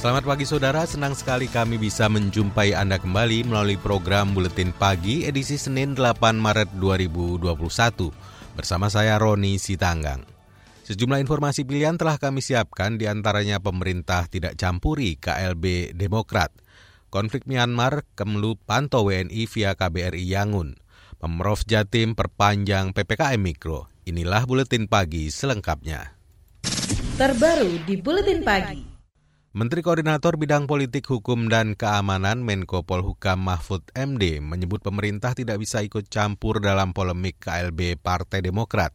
Selamat pagi saudara, senang sekali kami bisa menjumpai Anda kembali melalui program Buletin Pagi edisi Senin 8 Maret 2021 bersama saya Roni Sitanggang. Sejumlah informasi pilihan telah kami siapkan di antaranya pemerintah tidak campuri KLB Demokrat, konflik Myanmar Kemlu pantau WNI via KBRI Yangun, Pemprov Jatim perpanjang PPKM Mikro. Inilah Buletin Pagi selengkapnya. Terbaru di Buletin Pagi. Menteri Koordinator Bidang Politik Hukum dan Keamanan Menko Polhukam Mahfud MD menyebut pemerintah tidak bisa ikut campur dalam polemik KLB Partai Demokrat.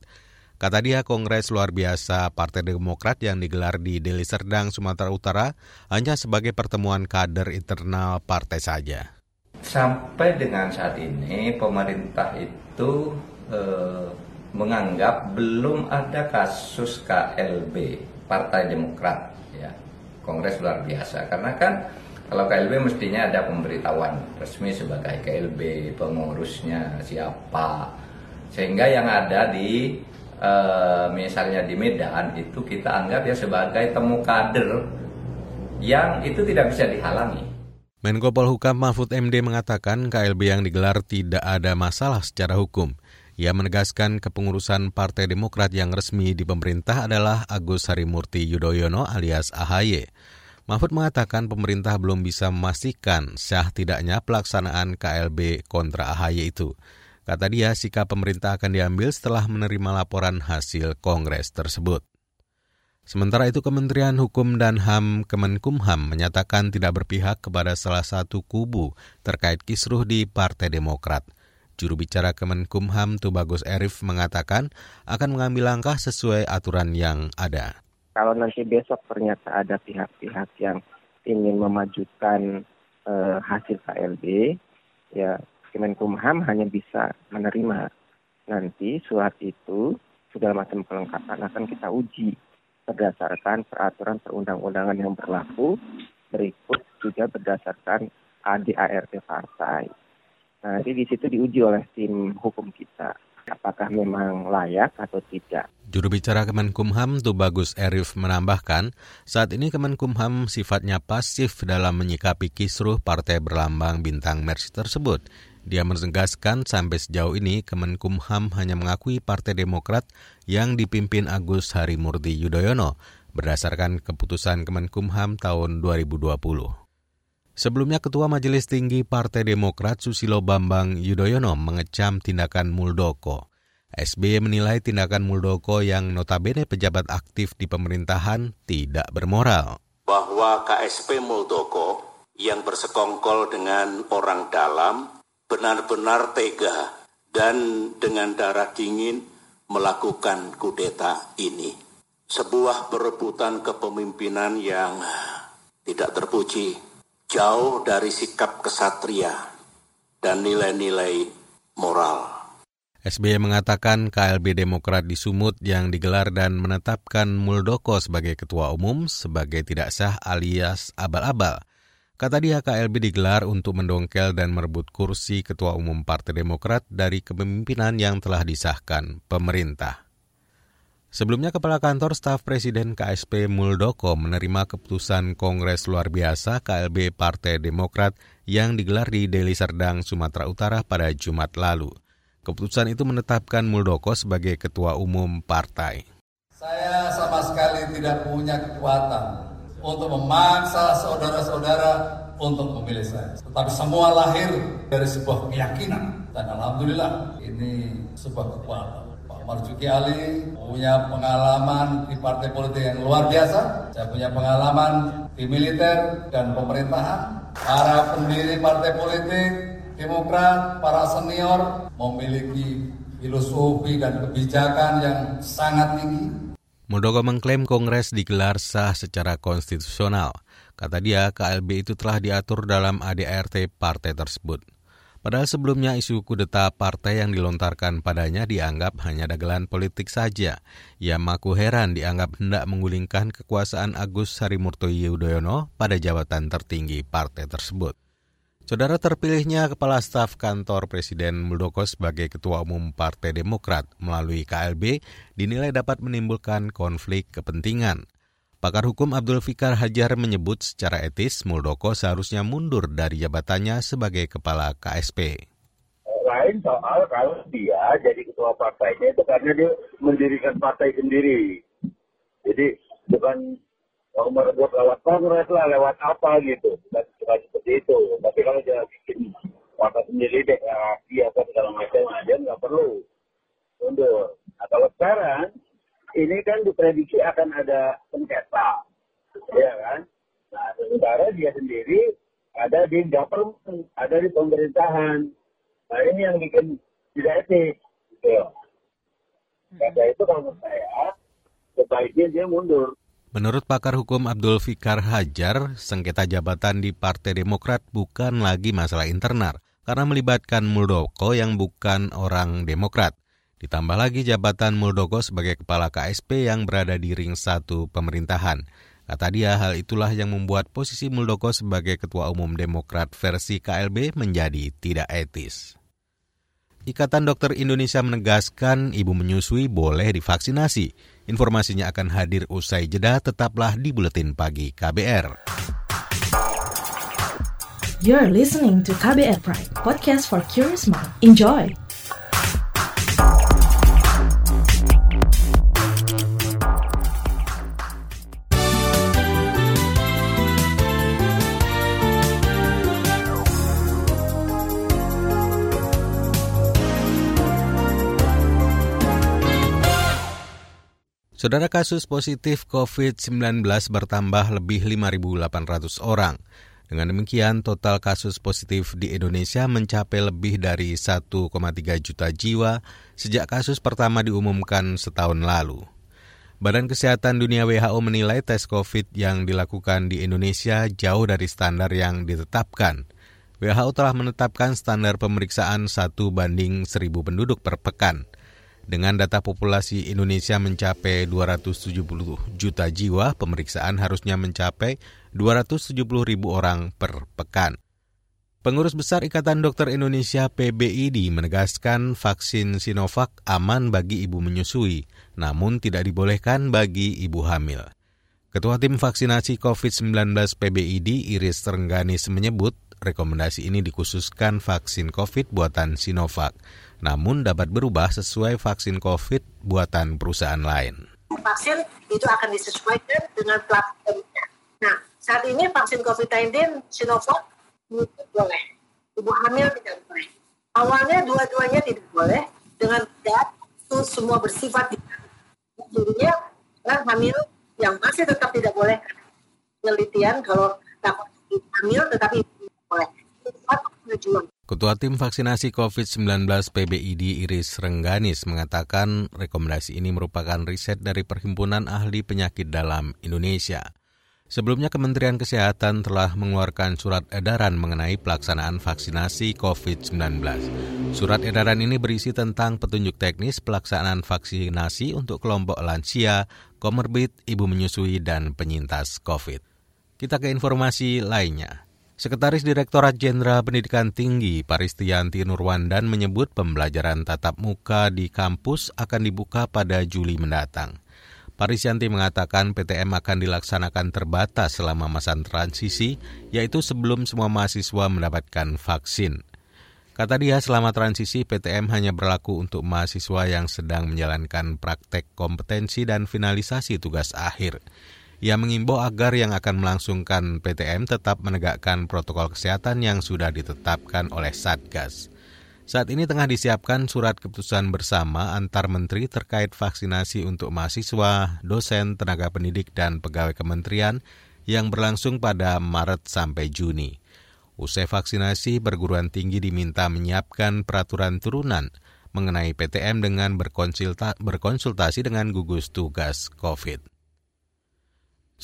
Kata dia Kongres luar biasa Partai Demokrat yang digelar di Deli Serdang, Sumatera Utara hanya sebagai pertemuan kader internal partai saja. Sampai dengan saat ini pemerintah itu eh, menganggap belum ada kasus KLB Partai Demokrat kongres luar biasa karena kan kalau KLB mestinya ada pemberitahuan resmi sebagai KLB pengurusnya siapa sehingga yang ada di e, misalnya di Medan itu kita anggap ya sebagai temu kader yang itu tidak bisa dihalangi. Menko Polhukam Mahfud MD mengatakan KLB yang digelar tidak ada masalah secara hukum. Ia menegaskan kepengurusan Partai Demokrat yang resmi di pemerintah adalah Agus Harimurti Yudhoyono alias AHY. Mahfud mengatakan pemerintah belum bisa memastikan sah tidaknya pelaksanaan KLB kontra AHY itu. Kata dia, sikap pemerintah akan diambil setelah menerima laporan hasil kongres tersebut. Sementara itu Kementerian Hukum dan HAM Kemenkumham menyatakan tidak berpihak kepada salah satu kubu terkait kisruh di Partai Demokrat. Juru bicara Kemenkumham Tubagus Erif mengatakan akan mengambil langkah sesuai aturan yang ada. Kalau nanti besok ternyata ada pihak-pihak yang ingin memajukan uh, hasil KLB, ya Kemenkumham hanya bisa menerima. Nanti surat itu segala macam kelengkapan akan kita uji berdasarkan peraturan perundang-undangan yang berlaku, berikut juga berdasarkan ADART partai. Nah, jadi di situ diuji oleh tim hukum kita apakah memang layak atau tidak. Juru bicara Kemenkumham Tubagus Erif menambahkan, saat ini Kemenkumham sifatnya pasif dalam menyikapi kisruh partai berlambang bintang Mercy tersebut. Dia menegaskan sampai sejauh ini Kemenkumham hanya mengakui Partai Demokrat yang dipimpin Agus Harimurti Yudhoyono berdasarkan keputusan Kemenkumham tahun 2020. Sebelumnya Ketua Majelis Tinggi Partai Demokrat Susilo Bambang Yudhoyono mengecam tindakan Muldoko. SBY menilai tindakan Muldoko yang notabene pejabat aktif di pemerintahan tidak bermoral. Bahwa KSP Muldoko yang bersekongkol dengan orang dalam benar-benar tega dan dengan darah dingin melakukan kudeta ini. Sebuah perebutan kepemimpinan yang tidak terpuji jauh dari sikap kesatria dan nilai-nilai moral. SBY mengatakan KLB Demokrat di Sumut yang digelar dan menetapkan Muldoko sebagai ketua umum sebagai tidak sah alias abal-abal. Kata dia KLB digelar untuk mendongkel dan merebut kursi ketua umum Partai Demokrat dari kepemimpinan yang telah disahkan pemerintah. Sebelumnya Kepala Kantor Staf Presiden KSP Muldoko menerima keputusan Kongres Luar Biasa KLB Partai Demokrat yang digelar di Deli Serdang, Sumatera Utara pada Jumat lalu. Keputusan itu menetapkan Muldoko sebagai Ketua Umum Partai. Saya sama sekali tidak punya kekuatan untuk memaksa saudara-saudara untuk memilih saya. Tetapi semua lahir dari sebuah keyakinan. Dan Alhamdulillah ini sebuah kekuatan. Marzuki Ali punya pengalaman di partai politik yang luar biasa. Saya punya pengalaman di militer dan pemerintahan. Para pendiri partai politik, Demokrat, para senior memiliki filosofi dan kebijakan yang sangat tinggi. Muldoko mengklaim Kongres digelar sah secara konstitusional. Kata dia, KLB itu telah diatur dalam ADART partai tersebut. Padahal sebelumnya isu kudeta partai yang dilontarkan padanya dianggap hanya dagelan politik saja. Ia maku heran dianggap hendak menggulingkan kekuasaan Agus Harimurti Yudhoyono pada jabatan tertinggi partai tersebut. Saudara terpilihnya Kepala Staf Kantor Presiden Muldoko sebagai Ketua Umum Partai Demokrat melalui KLB dinilai dapat menimbulkan konflik kepentingan. Pakar hukum Abdul Fikar Hajar menyebut secara etis Muldoko seharusnya mundur dari jabatannya sebagai Kepala KSP. Lain soal kalau dia jadi ketua partainya itu karena dia mendirikan partai sendiri. Jadi bukan merebut lewat kongres lah, lewat apa gitu. Bukan, bukan seperti itu. Tapi kalau dia bikin partai sendiri deklarasi apa segala macam, dia nggak perlu mundur. Nah, kalau sekarang ini kan diprediksi akan ada sengketa, ya kan? Nah, sementara dia sendiri ada di government, ada di pemerintahan. Nah, ini yang bikin tidak etis, gitu. Karena itu kalau saya, sebaiknya dia mundur. Menurut pakar hukum Abdul Fikar Hajar, sengketa jabatan di Partai Demokrat bukan lagi masalah internal karena melibatkan Muldoko yang bukan orang Demokrat. Ditambah lagi jabatan Muldoko sebagai kepala KSP yang berada di ring satu pemerintahan. Kata dia, hal itulah yang membuat posisi Muldoko sebagai Ketua Umum Demokrat versi KLB menjadi tidak etis. Ikatan Dokter Indonesia menegaskan ibu menyusui boleh divaksinasi. Informasinya akan hadir usai jeda, tetaplah di Buletin Pagi KBR. You're listening to KBR Pride, podcast for curious mind. Enjoy! Saudara kasus positif COVID-19 bertambah lebih 5.800 orang. Dengan demikian, total kasus positif di Indonesia mencapai lebih dari 1,3 juta jiwa sejak kasus pertama diumumkan setahun lalu. Badan Kesehatan Dunia WHO menilai tes COVID yang dilakukan di Indonesia jauh dari standar yang ditetapkan. WHO telah menetapkan standar pemeriksaan 1 banding 1.000 penduduk per pekan – dengan data populasi Indonesia mencapai 270 juta jiwa, pemeriksaan harusnya mencapai 270 ribu orang per pekan. Pengurus Besar Ikatan Dokter Indonesia PBID menegaskan vaksin Sinovac aman bagi ibu menyusui, namun tidak dibolehkan bagi ibu hamil. Ketua Tim Vaksinasi COVID-19 PBID Iris Terengganis menyebut rekomendasi ini dikhususkan vaksin COVID buatan Sinovac namun dapat berubah sesuai vaksin COVID buatan perusahaan lain. Vaksin itu akan disesuaikan dengan platformnya. Nah, saat ini vaksin COVID-19 Sinovac itu boleh, ibu hamil tidak boleh. Awalnya dua-duanya tidak boleh, dengan tidak itu semua bersifat jadinya orang hamil yang masih tetap tidak boleh penelitian kalau takut hamil tetapi tidak boleh. Itu satu tujuan. Ketua Tim Vaksinasi COVID-19 PBID Iris Rengganis mengatakan rekomendasi ini merupakan riset dari Perhimpunan Ahli Penyakit Dalam Indonesia. Sebelumnya Kementerian Kesehatan telah mengeluarkan surat edaran mengenai pelaksanaan vaksinasi COVID-19. Surat edaran ini berisi tentang petunjuk teknis pelaksanaan vaksinasi untuk kelompok lansia, komorbid, ibu menyusui, dan penyintas COVID. Kita ke informasi lainnya. Sekretaris Direktorat Jenderal Pendidikan Tinggi Paristianti Nurwandan menyebut pembelajaran tatap muka di kampus akan dibuka pada Juli mendatang. Paristianti mengatakan PTM akan dilaksanakan terbatas selama masa transisi, yaitu sebelum semua mahasiswa mendapatkan vaksin. Kata dia, selama transisi PTM hanya berlaku untuk mahasiswa yang sedang menjalankan praktek kompetensi dan finalisasi tugas akhir. Ia mengimbau agar yang akan melangsungkan PTM tetap menegakkan protokol kesehatan yang sudah ditetapkan oleh Satgas. Saat ini tengah disiapkan surat keputusan bersama antar menteri terkait vaksinasi untuk mahasiswa, dosen, tenaga pendidik, dan pegawai kementerian yang berlangsung pada Maret sampai Juni. Usai vaksinasi, perguruan tinggi diminta menyiapkan peraturan turunan mengenai PTM dengan berkonsulta, berkonsultasi dengan gugus tugas COVID.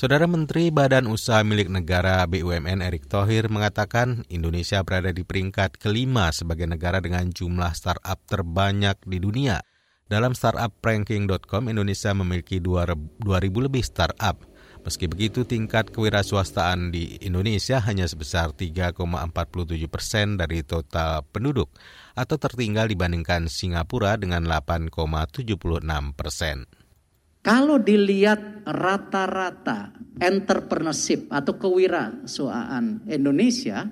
Saudara Menteri Badan Usaha Milik Negara BUMN Erick Thohir mengatakan Indonesia berada di peringkat kelima sebagai negara dengan jumlah startup terbanyak di dunia. Dalam startupranking.com, Indonesia memiliki 2.000 lebih startup. Meski begitu, tingkat kewirausahaan di Indonesia hanya sebesar 3,47 persen dari total penduduk atau tertinggal dibandingkan Singapura dengan 8,76 persen. Kalau dilihat rata-rata entrepreneurship atau kewirausahaan Indonesia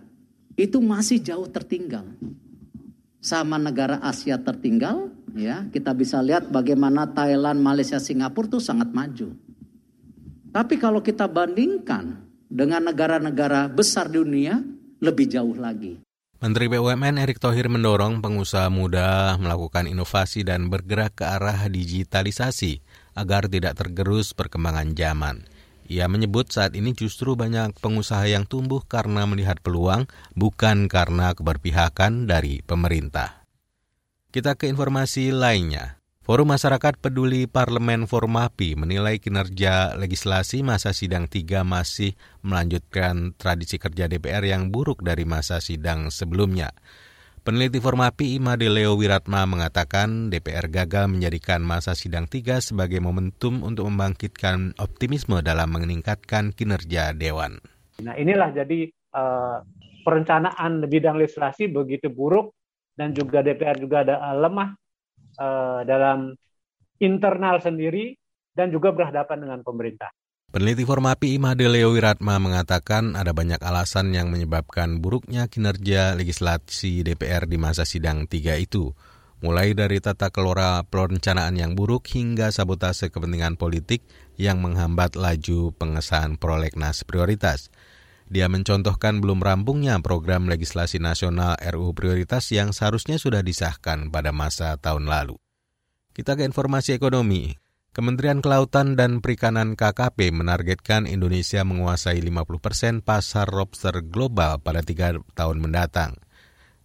itu masih jauh tertinggal. Sama negara Asia tertinggal, ya kita bisa lihat bagaimana Thailand, Malaysia, Singapura itu sangat maju. Tapi kalau kita bandingkan dengan negara-negara besar dunia, lebih jauh lagi. Menteri BUMN Erick Thohir mendorong pengusaha muda melakukan inovasi dan bergerak ke arah digitalisasi agar tidak tergerus perkembangan zaman. Ia menyebut saat ini justru banyak pengusaha yang tumbuh karena melihat peluang, bukan karena keberpihakan dari pemerintah. Kita ke informasi lainnya. Forum Masyarakat Peduli Parlemen Formapi menilai kinerja legislasi masa sidang 3 masih melanjutkan tradisi kerja DPR yang buruk dari masa sidang sebelumnya. Peneliti Formapi Imade Leo Wiratma mengatakan DPR gagal menjadikan masa sidang 3 sebagai momentum untuk membangkitkan optimisme dalam meningkatkan kinerja Dewan. Nah inilah jadi uh, perencanaan bidang legislasi begitu buruk dan juga DPR juga ada uh, lemah uh, dalam internal sendiri dan juga berhadapan dengan pemerintah. Peneliti Formapi Imade Leo Wiratma mengatakan ada banyak alasan yang menyebabkan buruknya kinerja legislasi DPR di masa sidang tiga itu, mulai dari tata kelola perencanaan yang buruk hingga sabotase kepentingan politik yang menghambat laju pengesahan prolegnas prioritas. Dia mencontohkan belum rampungnya program legislasi nasional RU prioritas yang seharusnya sudah disahkan pada masa tahun lalu. Kita ke informasi ekonomi. Kementerian Kelautan dan Perikanan KKP menargetkan Indonesia menguasai 50 persen pasar lobster global pada tiga tahun mendatang.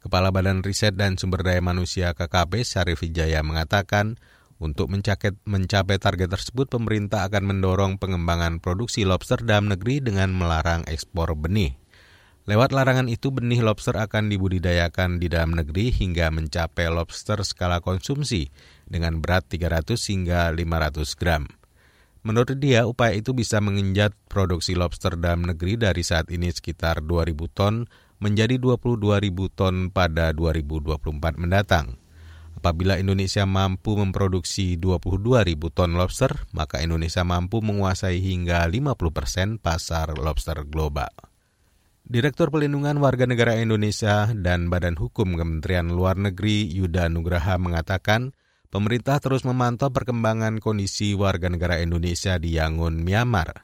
Kepala Badan Riset dan Sumber Daya Manusia KKP Syarif Wijaya mengatakan, untuk mencapai, mencapai target tersebut, pemerintah akan mendorong pengembangan produksi lobster dalam negeri dengan melarang ekspor benih. Lewat larangan itu, benih lobster akan dibudidayakan di dalam negeri hingga mencapai lobster skala konsumsi dengan berat 300 hingga 500 gram. Menurut dia, upaya itu bisa menginjat produksi lobster dalam negeri dari saat ini sekitar 2.000 ton menjadi 22.000 ton pada 2024 mendatang. Apabila Indonesia mampu memproduksi 22.000 ton lobster, maka Indonesia mampu menguasai hingga 50 persen pasar lobster global. Direktur Pelindungan Warga Negara Indonesia dan Badan Hukum Kementerian Luar Negeri Yuda Nugraha mengatakan, pemerintah terus memantau perkembangan kondisi warga negara Indonesia di Yangon, Myanmar.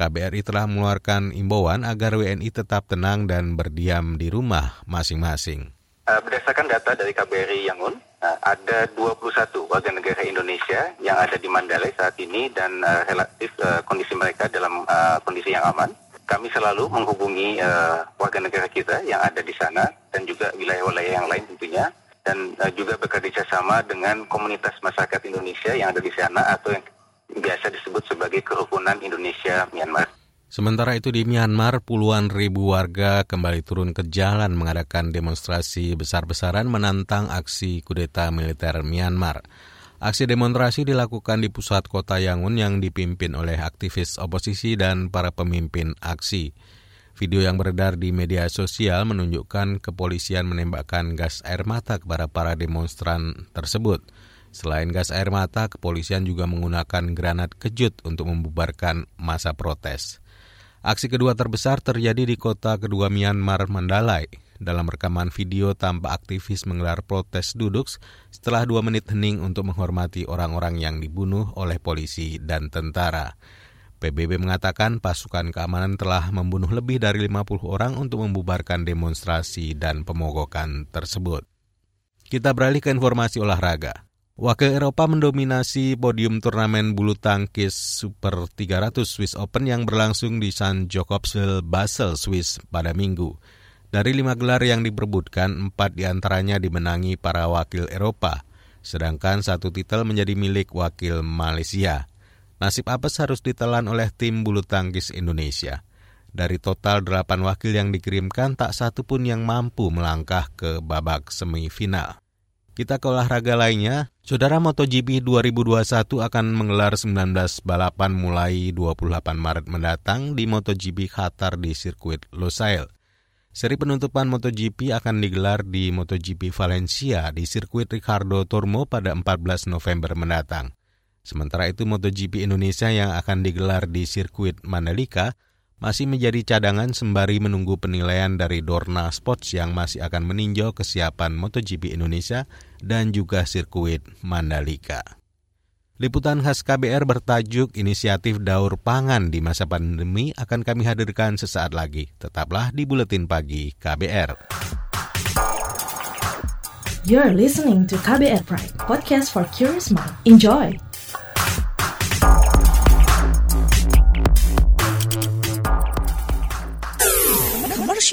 KBRI telah mengeluarkan imbauan agar WNI tetap tenang dan berdiam di rumah masing-masing. Eh, berdasarkan data dari KBRI Yangon, eh, ada 21 warga negara Indonesia yang ada di Mandalay saat ini dan eh, relatif kondisi mereka dalam kondisi yang aman. Kami selalu menghubungi warga negara kita yang ada di sana dan juga wilayah-wilayah yang lain tentunya dan uh, juga bekerja sama dengan komunitas masyarakat Indonesia yang ada di sana atau yang biasa disebut sebagai kerukunan Indonesia Myanmar. Sementara itu di Myanmar, puluhan ribu warga kembali turun ke jalan mengadakan demonstrasi besar-besaran menantang aksi kudeta militer Myanmar. Aksi demonstrasi dilakukan di pusat kota Yangon yang dipimpin oleh aktivis oposisi dan para pemimpin aksi. Video yang beredar di media sosial menunjukkan kepolisian menembakkan gas air mata kepada para demonstran tersebut. Selain gas air mata, kepolisian juga menggunakan granat kejut untuk membubarkan masa protes. Aksi kedua terbesar terjadi di kota kedua Myanmar, Mandalay. Dalam rekaman video tampak aktivis menggelar protes duduk setelah dua menit hening untuk menghormati orang-orang yang dibunuh oleh polisi dan tentara. PBB mengatakan pasukan keamanan telah membunuh lebih dari 50 orang untuk membubarkan demonstrasi dan pemogokan tersebut. Kita beralih ke informasi olahraga. Wakil Eropa mendominasi podium turnamen bulu tangkis Super 300 Swiss Open yang berlangsung di San Jakobsville, Basel, Swiss pada minggu. Dari lima gelar yang diperbutkan, empat di antaranya dimenangi para wakil Eropa. sedangkan satu titel menjadi milik wakil Malaysia. Nasib apes harus ditelan oleh tim bulu tangkis Indonesia. Dari total delapan wakil yang dikirimkan, tak satu pun yang mampu melangkah ke babak semifinal. Kita ke olahraga lainnya, Saudara MotoGP 2021 akan menggelar 19 balapan mulai 28 Maret mendatang di MotoGP Qatar di sirkuit Losail. Seri penutupan MotoGP akan digelar di MotoGP Valencia di sirkuit Ricardo Tormo pada 14 November mendatang. Sementara itu MotoGP Indonesia yang akan digelar di sirkuit Mandalika masih menjadi cadangan sembari menunggu penilaian dari Dorna Sports yang masih akan meninjau kesiapan MotoGP Indonesia dan juga sirkuit Mandalika. Liputan khas KBR bertajuk Inisiatif Daur Pangan di masa pandemi akan kami hadirkan sesaat lagi. Tetaplah di Buletin Pagi KBR. You're listening to KBR Pride, podcast for curious mind. Enjoy!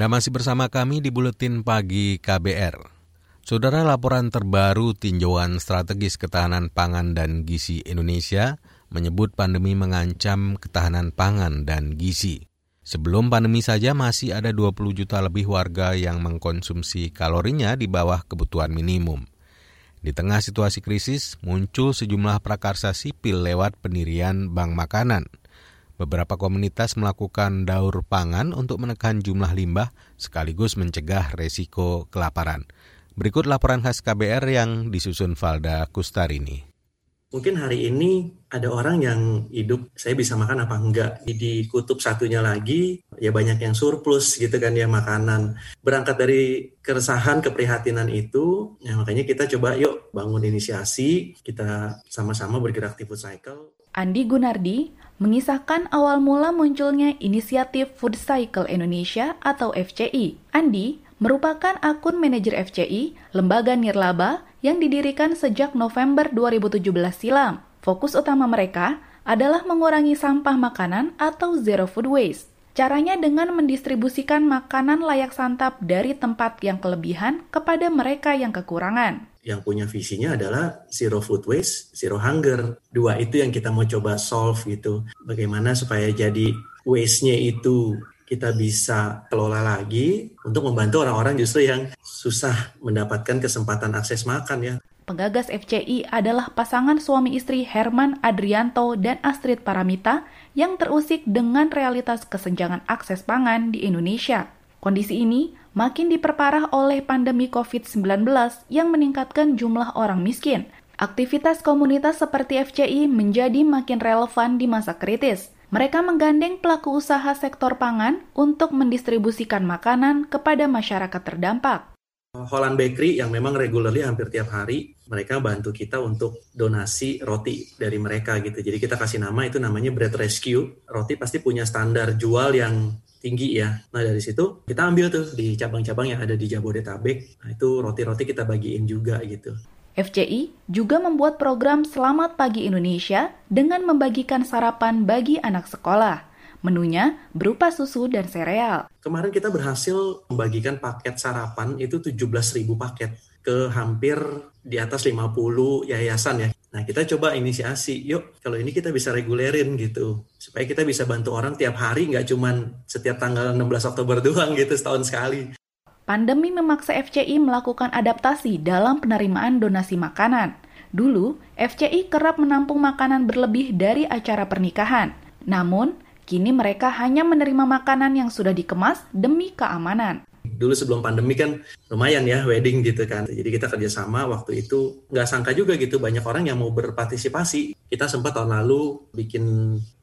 Anda masih bersama kami di Buletin Pagi KBR. Saudara laporan terbaru tinjauan strategis ketahanan pangan dan gizi Indonesia menyebut pandemi mengancam ketahanan pangan dan gizi. Sebelum pandemi saja masih ada 20 juta lebih warga yang mengkonsumsi kalorinya di bawah kebutuhan minimum. Di tengah situasi krisis, muncul sejumlah prakarsa sipil lewat pendirian bank makanan – Beberapa komunitas melakukan daur pangan untuk menekan jumlah limbah sekaligus mencegah resiko kelaparan. Berikut laporan khas KBR yang disusun Valda Kustarini. Mungkin hari ini ada orang yang hidup, saya bisa makan apa enggak. Di kutub satunya lagi, ya banyak yang surplus gitu kan ya makanan. Berangkat dari keresahan, keprihatinan itu, ya makanya kita coba yuk bangun inisiasi, kita sama-sama bergerak di food cycle. Andi Gunardi mengisahkan awal mula munculnya inisiatif Food Cycle Indonesia atau FCI. Andi merupakan akun manajer FCI, lembaga nirlaba yang didirikan sejak November 2017 silam. Fokus utama mereka adalah mengurangi sampah makanan atau zero food waste. Caranya dengan mendistribusikan makanan layak santap dari tempat yang kelebihan kepada mereka yang kekurangan yang punya visinya adalah zero food waste, zero hunger. Dua itu yang kita mau coba solve gitu. Bagaimana supaya jadi waste-nya itu kita bisa kelola lagi untuk membantu orang-orang justru yang susah mendapatkan kesempatan akses makan ya. Penggagas FCI adalah pasangan suami istri Herman Adrianto dan Astrid Paramita yang terusik dengan realitas kesenjangan akses pangan di Indonesia. Kondisi ini makin diperparah oleh pandemi COVID-19 yang meningkatkan jumlah orang miskin. Aktivitas komunitas seperti FCI menjadi makin relevan di masa kritis. Mereka menggandeng pelaku usaha sektor pangan untuk mendistribusikan makanan kepada masyarakat terdampak. Holland Bakery yang memang regularly hampir tiap hari mereka bantu kita untuk donasi roti dari mereka gitu. Jadi kita kasih nama itu namanya Bread Rescue. Roti pasti punya standar jual yang tinggi ya. Nah dari situ kita ambil tuh di cabang-cabang yang ada di Jabodetabek. Nah itu roti-roti kita bagiin juga gitu. FCI juga membuat program Selamat Pagi Indonesia dengan membagikan sarapan bagi anak sekolah. Menunya berupa susu dan sereal. Kemarin kita berhasil membagikan paket sarapan itu 17.000 paket. ke hampir di atas 50 yayasan ya. Nah, kita coba inisiasi, yuk kalau ini kita bisa regulerin gitu. Supaya kita bisa bantu orang tiap hari, nggak cuman setiap tanggal 16 Oktober doang gitu, setahun sekali. Pandemi memaksa FCI melakukan adaptasi dalam penerimaan donasi makanan. Dulu, FCI kerap menampung makanan berlebih dari acara pernikahan. Namun, kini mereka hanya menerima makanan yang sudah dikemas demi keamanan dulu sebelum pandemi kan lumayan ya wedding gitu kan. Jadi kita kerjasama waktu itu nggak sangka juga gitu banyak orang yang mau berpartisipasi. Kita sempat tahun lalu bikin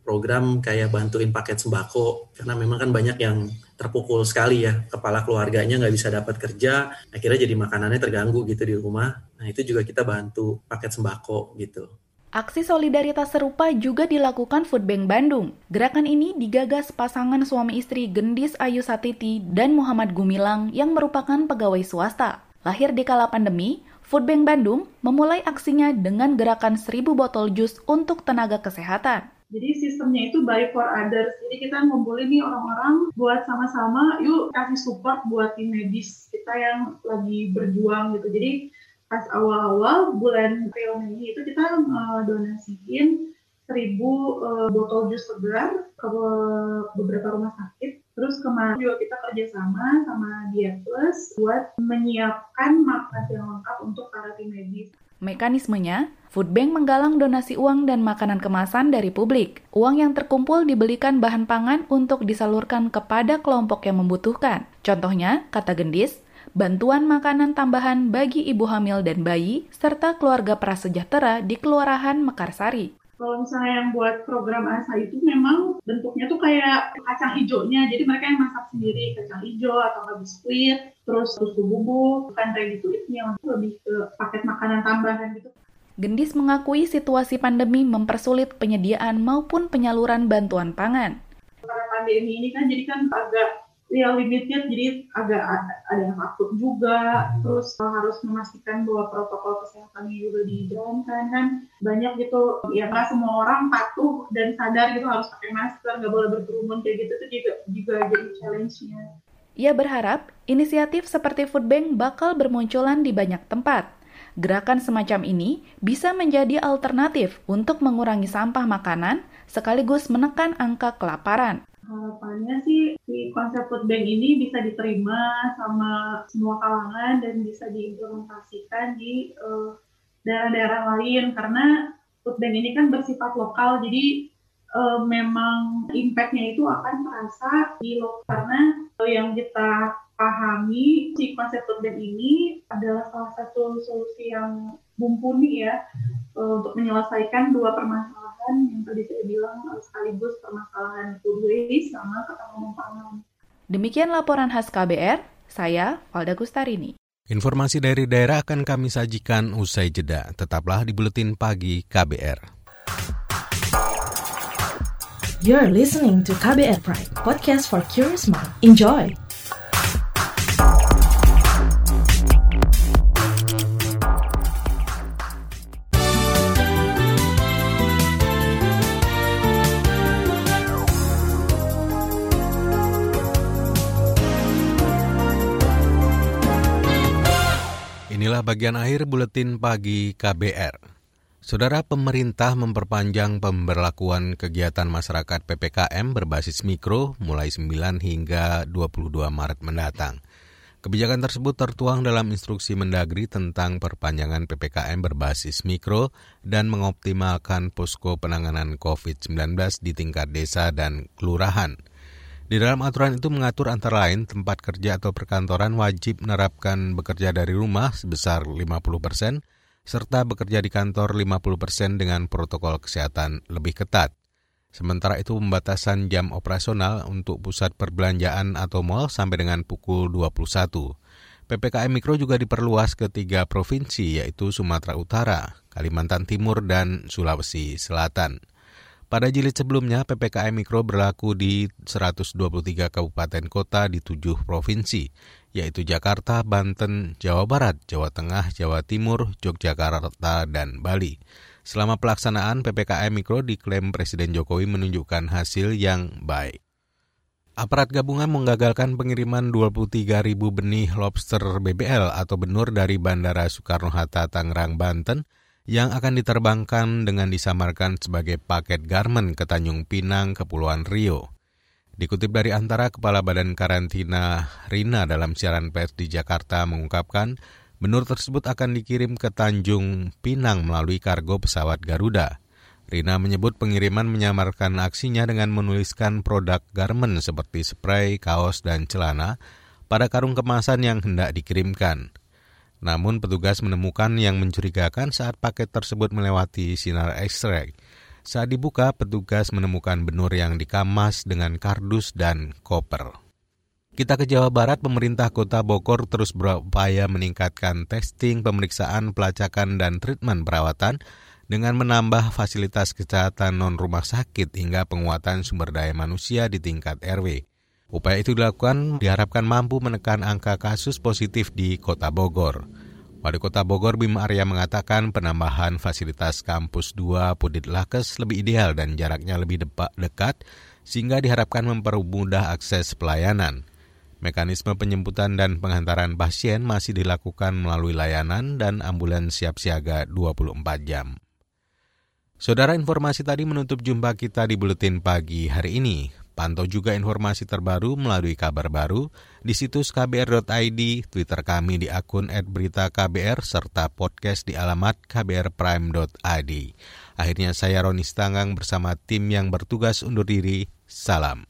program kayak bantuin paket sembako karena memang kan banyak yang terpukul sekali ya kepala keluarganya nggak bisa dapat kerja akhirnya jadi makanannya terganggu gitu di rumah nah itu juga kita bantu paket sembako gitu Aksi solidaritas serupa juga dilakukan Food Bank Bandung. Gerakan ini digagas pasangan suami istri Gendis Ayu Satiti dan Muhammad Gumilang yang merupakan pegawai swasta. Lahir di kala pandemi, Food Bank Bandung memulai aksinya dengan gerakan 1000 botol jus untuk tenaga kesehatan. Jadi sistemnya itu buy for others. Jadi kita ngumpulin nih orang-orang buat sama-sama yuk kasih support buat tim medis kita yang lagi berjuang gitu. Jadi pas awal-awal bulan April Mei itu kita uh, donasiin seribu uh, botol jus segar ke beberapa rumah sakit. Terus kemarin juga kita kerjasama sama Diet Plus buat menyiapkan makan yang lengkap untuk para tim medis. Mekanismenya, Food Bank menggalang donasi uang dan makanan kemasan dari publik. Uang yang terkumpul dibelikan bahan pangan untuk disalurkan kepada kelompok yang membutuhkan. Contohnya, kata Gendis, bantuan makanan tambahan bagi ibu hamil dan bayi, serta keluarga prasejahtera di Kelurahan Mekarsari. Kalau misalnya yang buat program ASA itu memang bentuknya tuh kayak kacang hijaunya, jadi mereka yang masak sendiri kacang hijau atau nggak biskuit, terus susu bubuk, bukan kayak gitu, itu yang lebih ke paket makanan tambahan gitu. Gendis mengakui situasi pandemi mempersulit penyediaan maupun penyaluran bantuan pangan. Karena pandemi ini kan jadi kan agak ya limitnya jadi agak ada yang takut juga hmm. terus harus memastikan bahwa protokol kesehatannya juga dijalankan kan banyak gitu ya nggak semua orang patuh dan sadar gitu harus pakai masker nggak boleh berkerumun kayak gitu itu juga juga jadi challenge-nya ia berharap inisiatif seperti Food Bank bakal bermunculan di banyak tempat. Gerakan semacam ini bisa menjadi alternatif untuk mengurangi sampah makanan sekaligus menekan angka kelaparan harapannya sih si konsep food bank ini bisa diterima sama semua kalangan dan bisa diimplementasikan di daerah daerah-daerah lain. Karena food bank ini kan bersifat lokal jadi uh, memang impactnya itu akan terasa di lokal karena uh, yang kita pahami si konsep bank ini adalah salah satu solusi yang mumpuni ya uh, untuk menyelesaikan dua permasalahan yang tadi saya bilang eh, sekaligus permasalahan food waste sama ketahanan pangan. Demikian laporan khas KBR, saya Valda Gustarini. Informasi dari daerah akan kami sajikan usai jeda. Tetaplah di Buletin Pagi KBR. You're listening to KBR Pride, podcast for curious mind. Enjoy! Inilah bagian akhir buletin pagi KBR. Saudara pemerintah memperpanjang pemberlakuan kegiatan masyarakat PPKM berbasis mikro mulai 9 hingga 22 Maret mendatang. Kebijakan tersebut tertuang dalam instruksi Mendagri tentang perpanjangan PPKM berbasis mikro dan mengoptimalkan posko penanganan COVID-19 di tingkat desa dan kelurahan. Di dalam aturan itu mengatur antara lain tempat kerja atau perkantoran wajib menerapkan bekerja dari rumah sebesar 50 persen, serta bekerja di kantor 50 persen dengan protokol kesehatan lebih ketat. Sementara itu pembatasan jam operasional untuk pusat perbelanjaan atau mal sampai dengan pukul 21. PPKM Mikro juga diperluas ke tiga provinsi yaitu Sumatera Utara, Kalimantan Timur, dan Sulawesi Selatan. Pada jilid sebelumnya, PPKM Mikro berlaku di 123 kabupaten kota di tujuh provinsi, yaitu Jakarta, Banten, Jawa Barat, Jawa Tengah, Jawa Timur, Yogyakarta, dan Bali. Selama pelaksanaan PPKM Mikro diklaim Presiden Jokowi menunjukkan hasil yang baik. Aparat gabungan menggagalkan pengiriman 23 ribu benih lobster BBL atau benur dari Bandara Soekarno-Hatta, Tangerang, Banten yang akan diterbangkan dengan disamarkan sebagai paket garmen ke Tanjung Pinang, Kepulauan Rio. Dikutip dari antara Kepala Badan Karantina Rina dalam siaran pers di Jakarta mengungkapkan, benur tersebut akan dikirim ke Tanjung Pinang melalui kargo pesawat Garuda. Rina menyebut pengiriman menyamarkan aksinya dengan menuliskan produk garmen seperti spray, kaos, dan celana pada karung kemasan yang hendak dikirimkan. Namun petugas menemukan yang mencurigakan saat paket tersebut melewati sinar X-ray. Saat dibuka, petugas menemukan benur yang dikamas dengan kardus dan koper. Kita ke Jawa Barat, pemerintah kota Bogor terus berupaya meningkatkan testing, pemeriksaan, pelacakan, dan treatment perawatan dengan menambah fasilitas kesehatan non-rumah sakit hingga penguatan sumber daya manusia di tingkat RW. Upaya itu dilakukan diharapkan mampu menekan angka kasus positif di kota Bogor. Wali Kota Bogor Bima Arya mengatakan penambahan fasilitas kampus 2 Pudit Lakes lebih ideal dan jaraknya lebih dekat sehingga diharapkan mempermudah akses pelayanan. Mekanisme penjemputan dan penghantaran pasien masih dilakukan melalui layanan dan ambulans siap siaga 24 jam. Saudara informasi tadi menutup jumpa kita di Buletin Pagi hari ini. Pantau juga informasi terbaru melalui kabar baru di situs kbr.id, Twitter kami di akun @beritaKBR serta podcast di alamat kbrprime.id. Akhirnya saya Roni Stanggang bersama tim yang bertugas undur diri. Salam.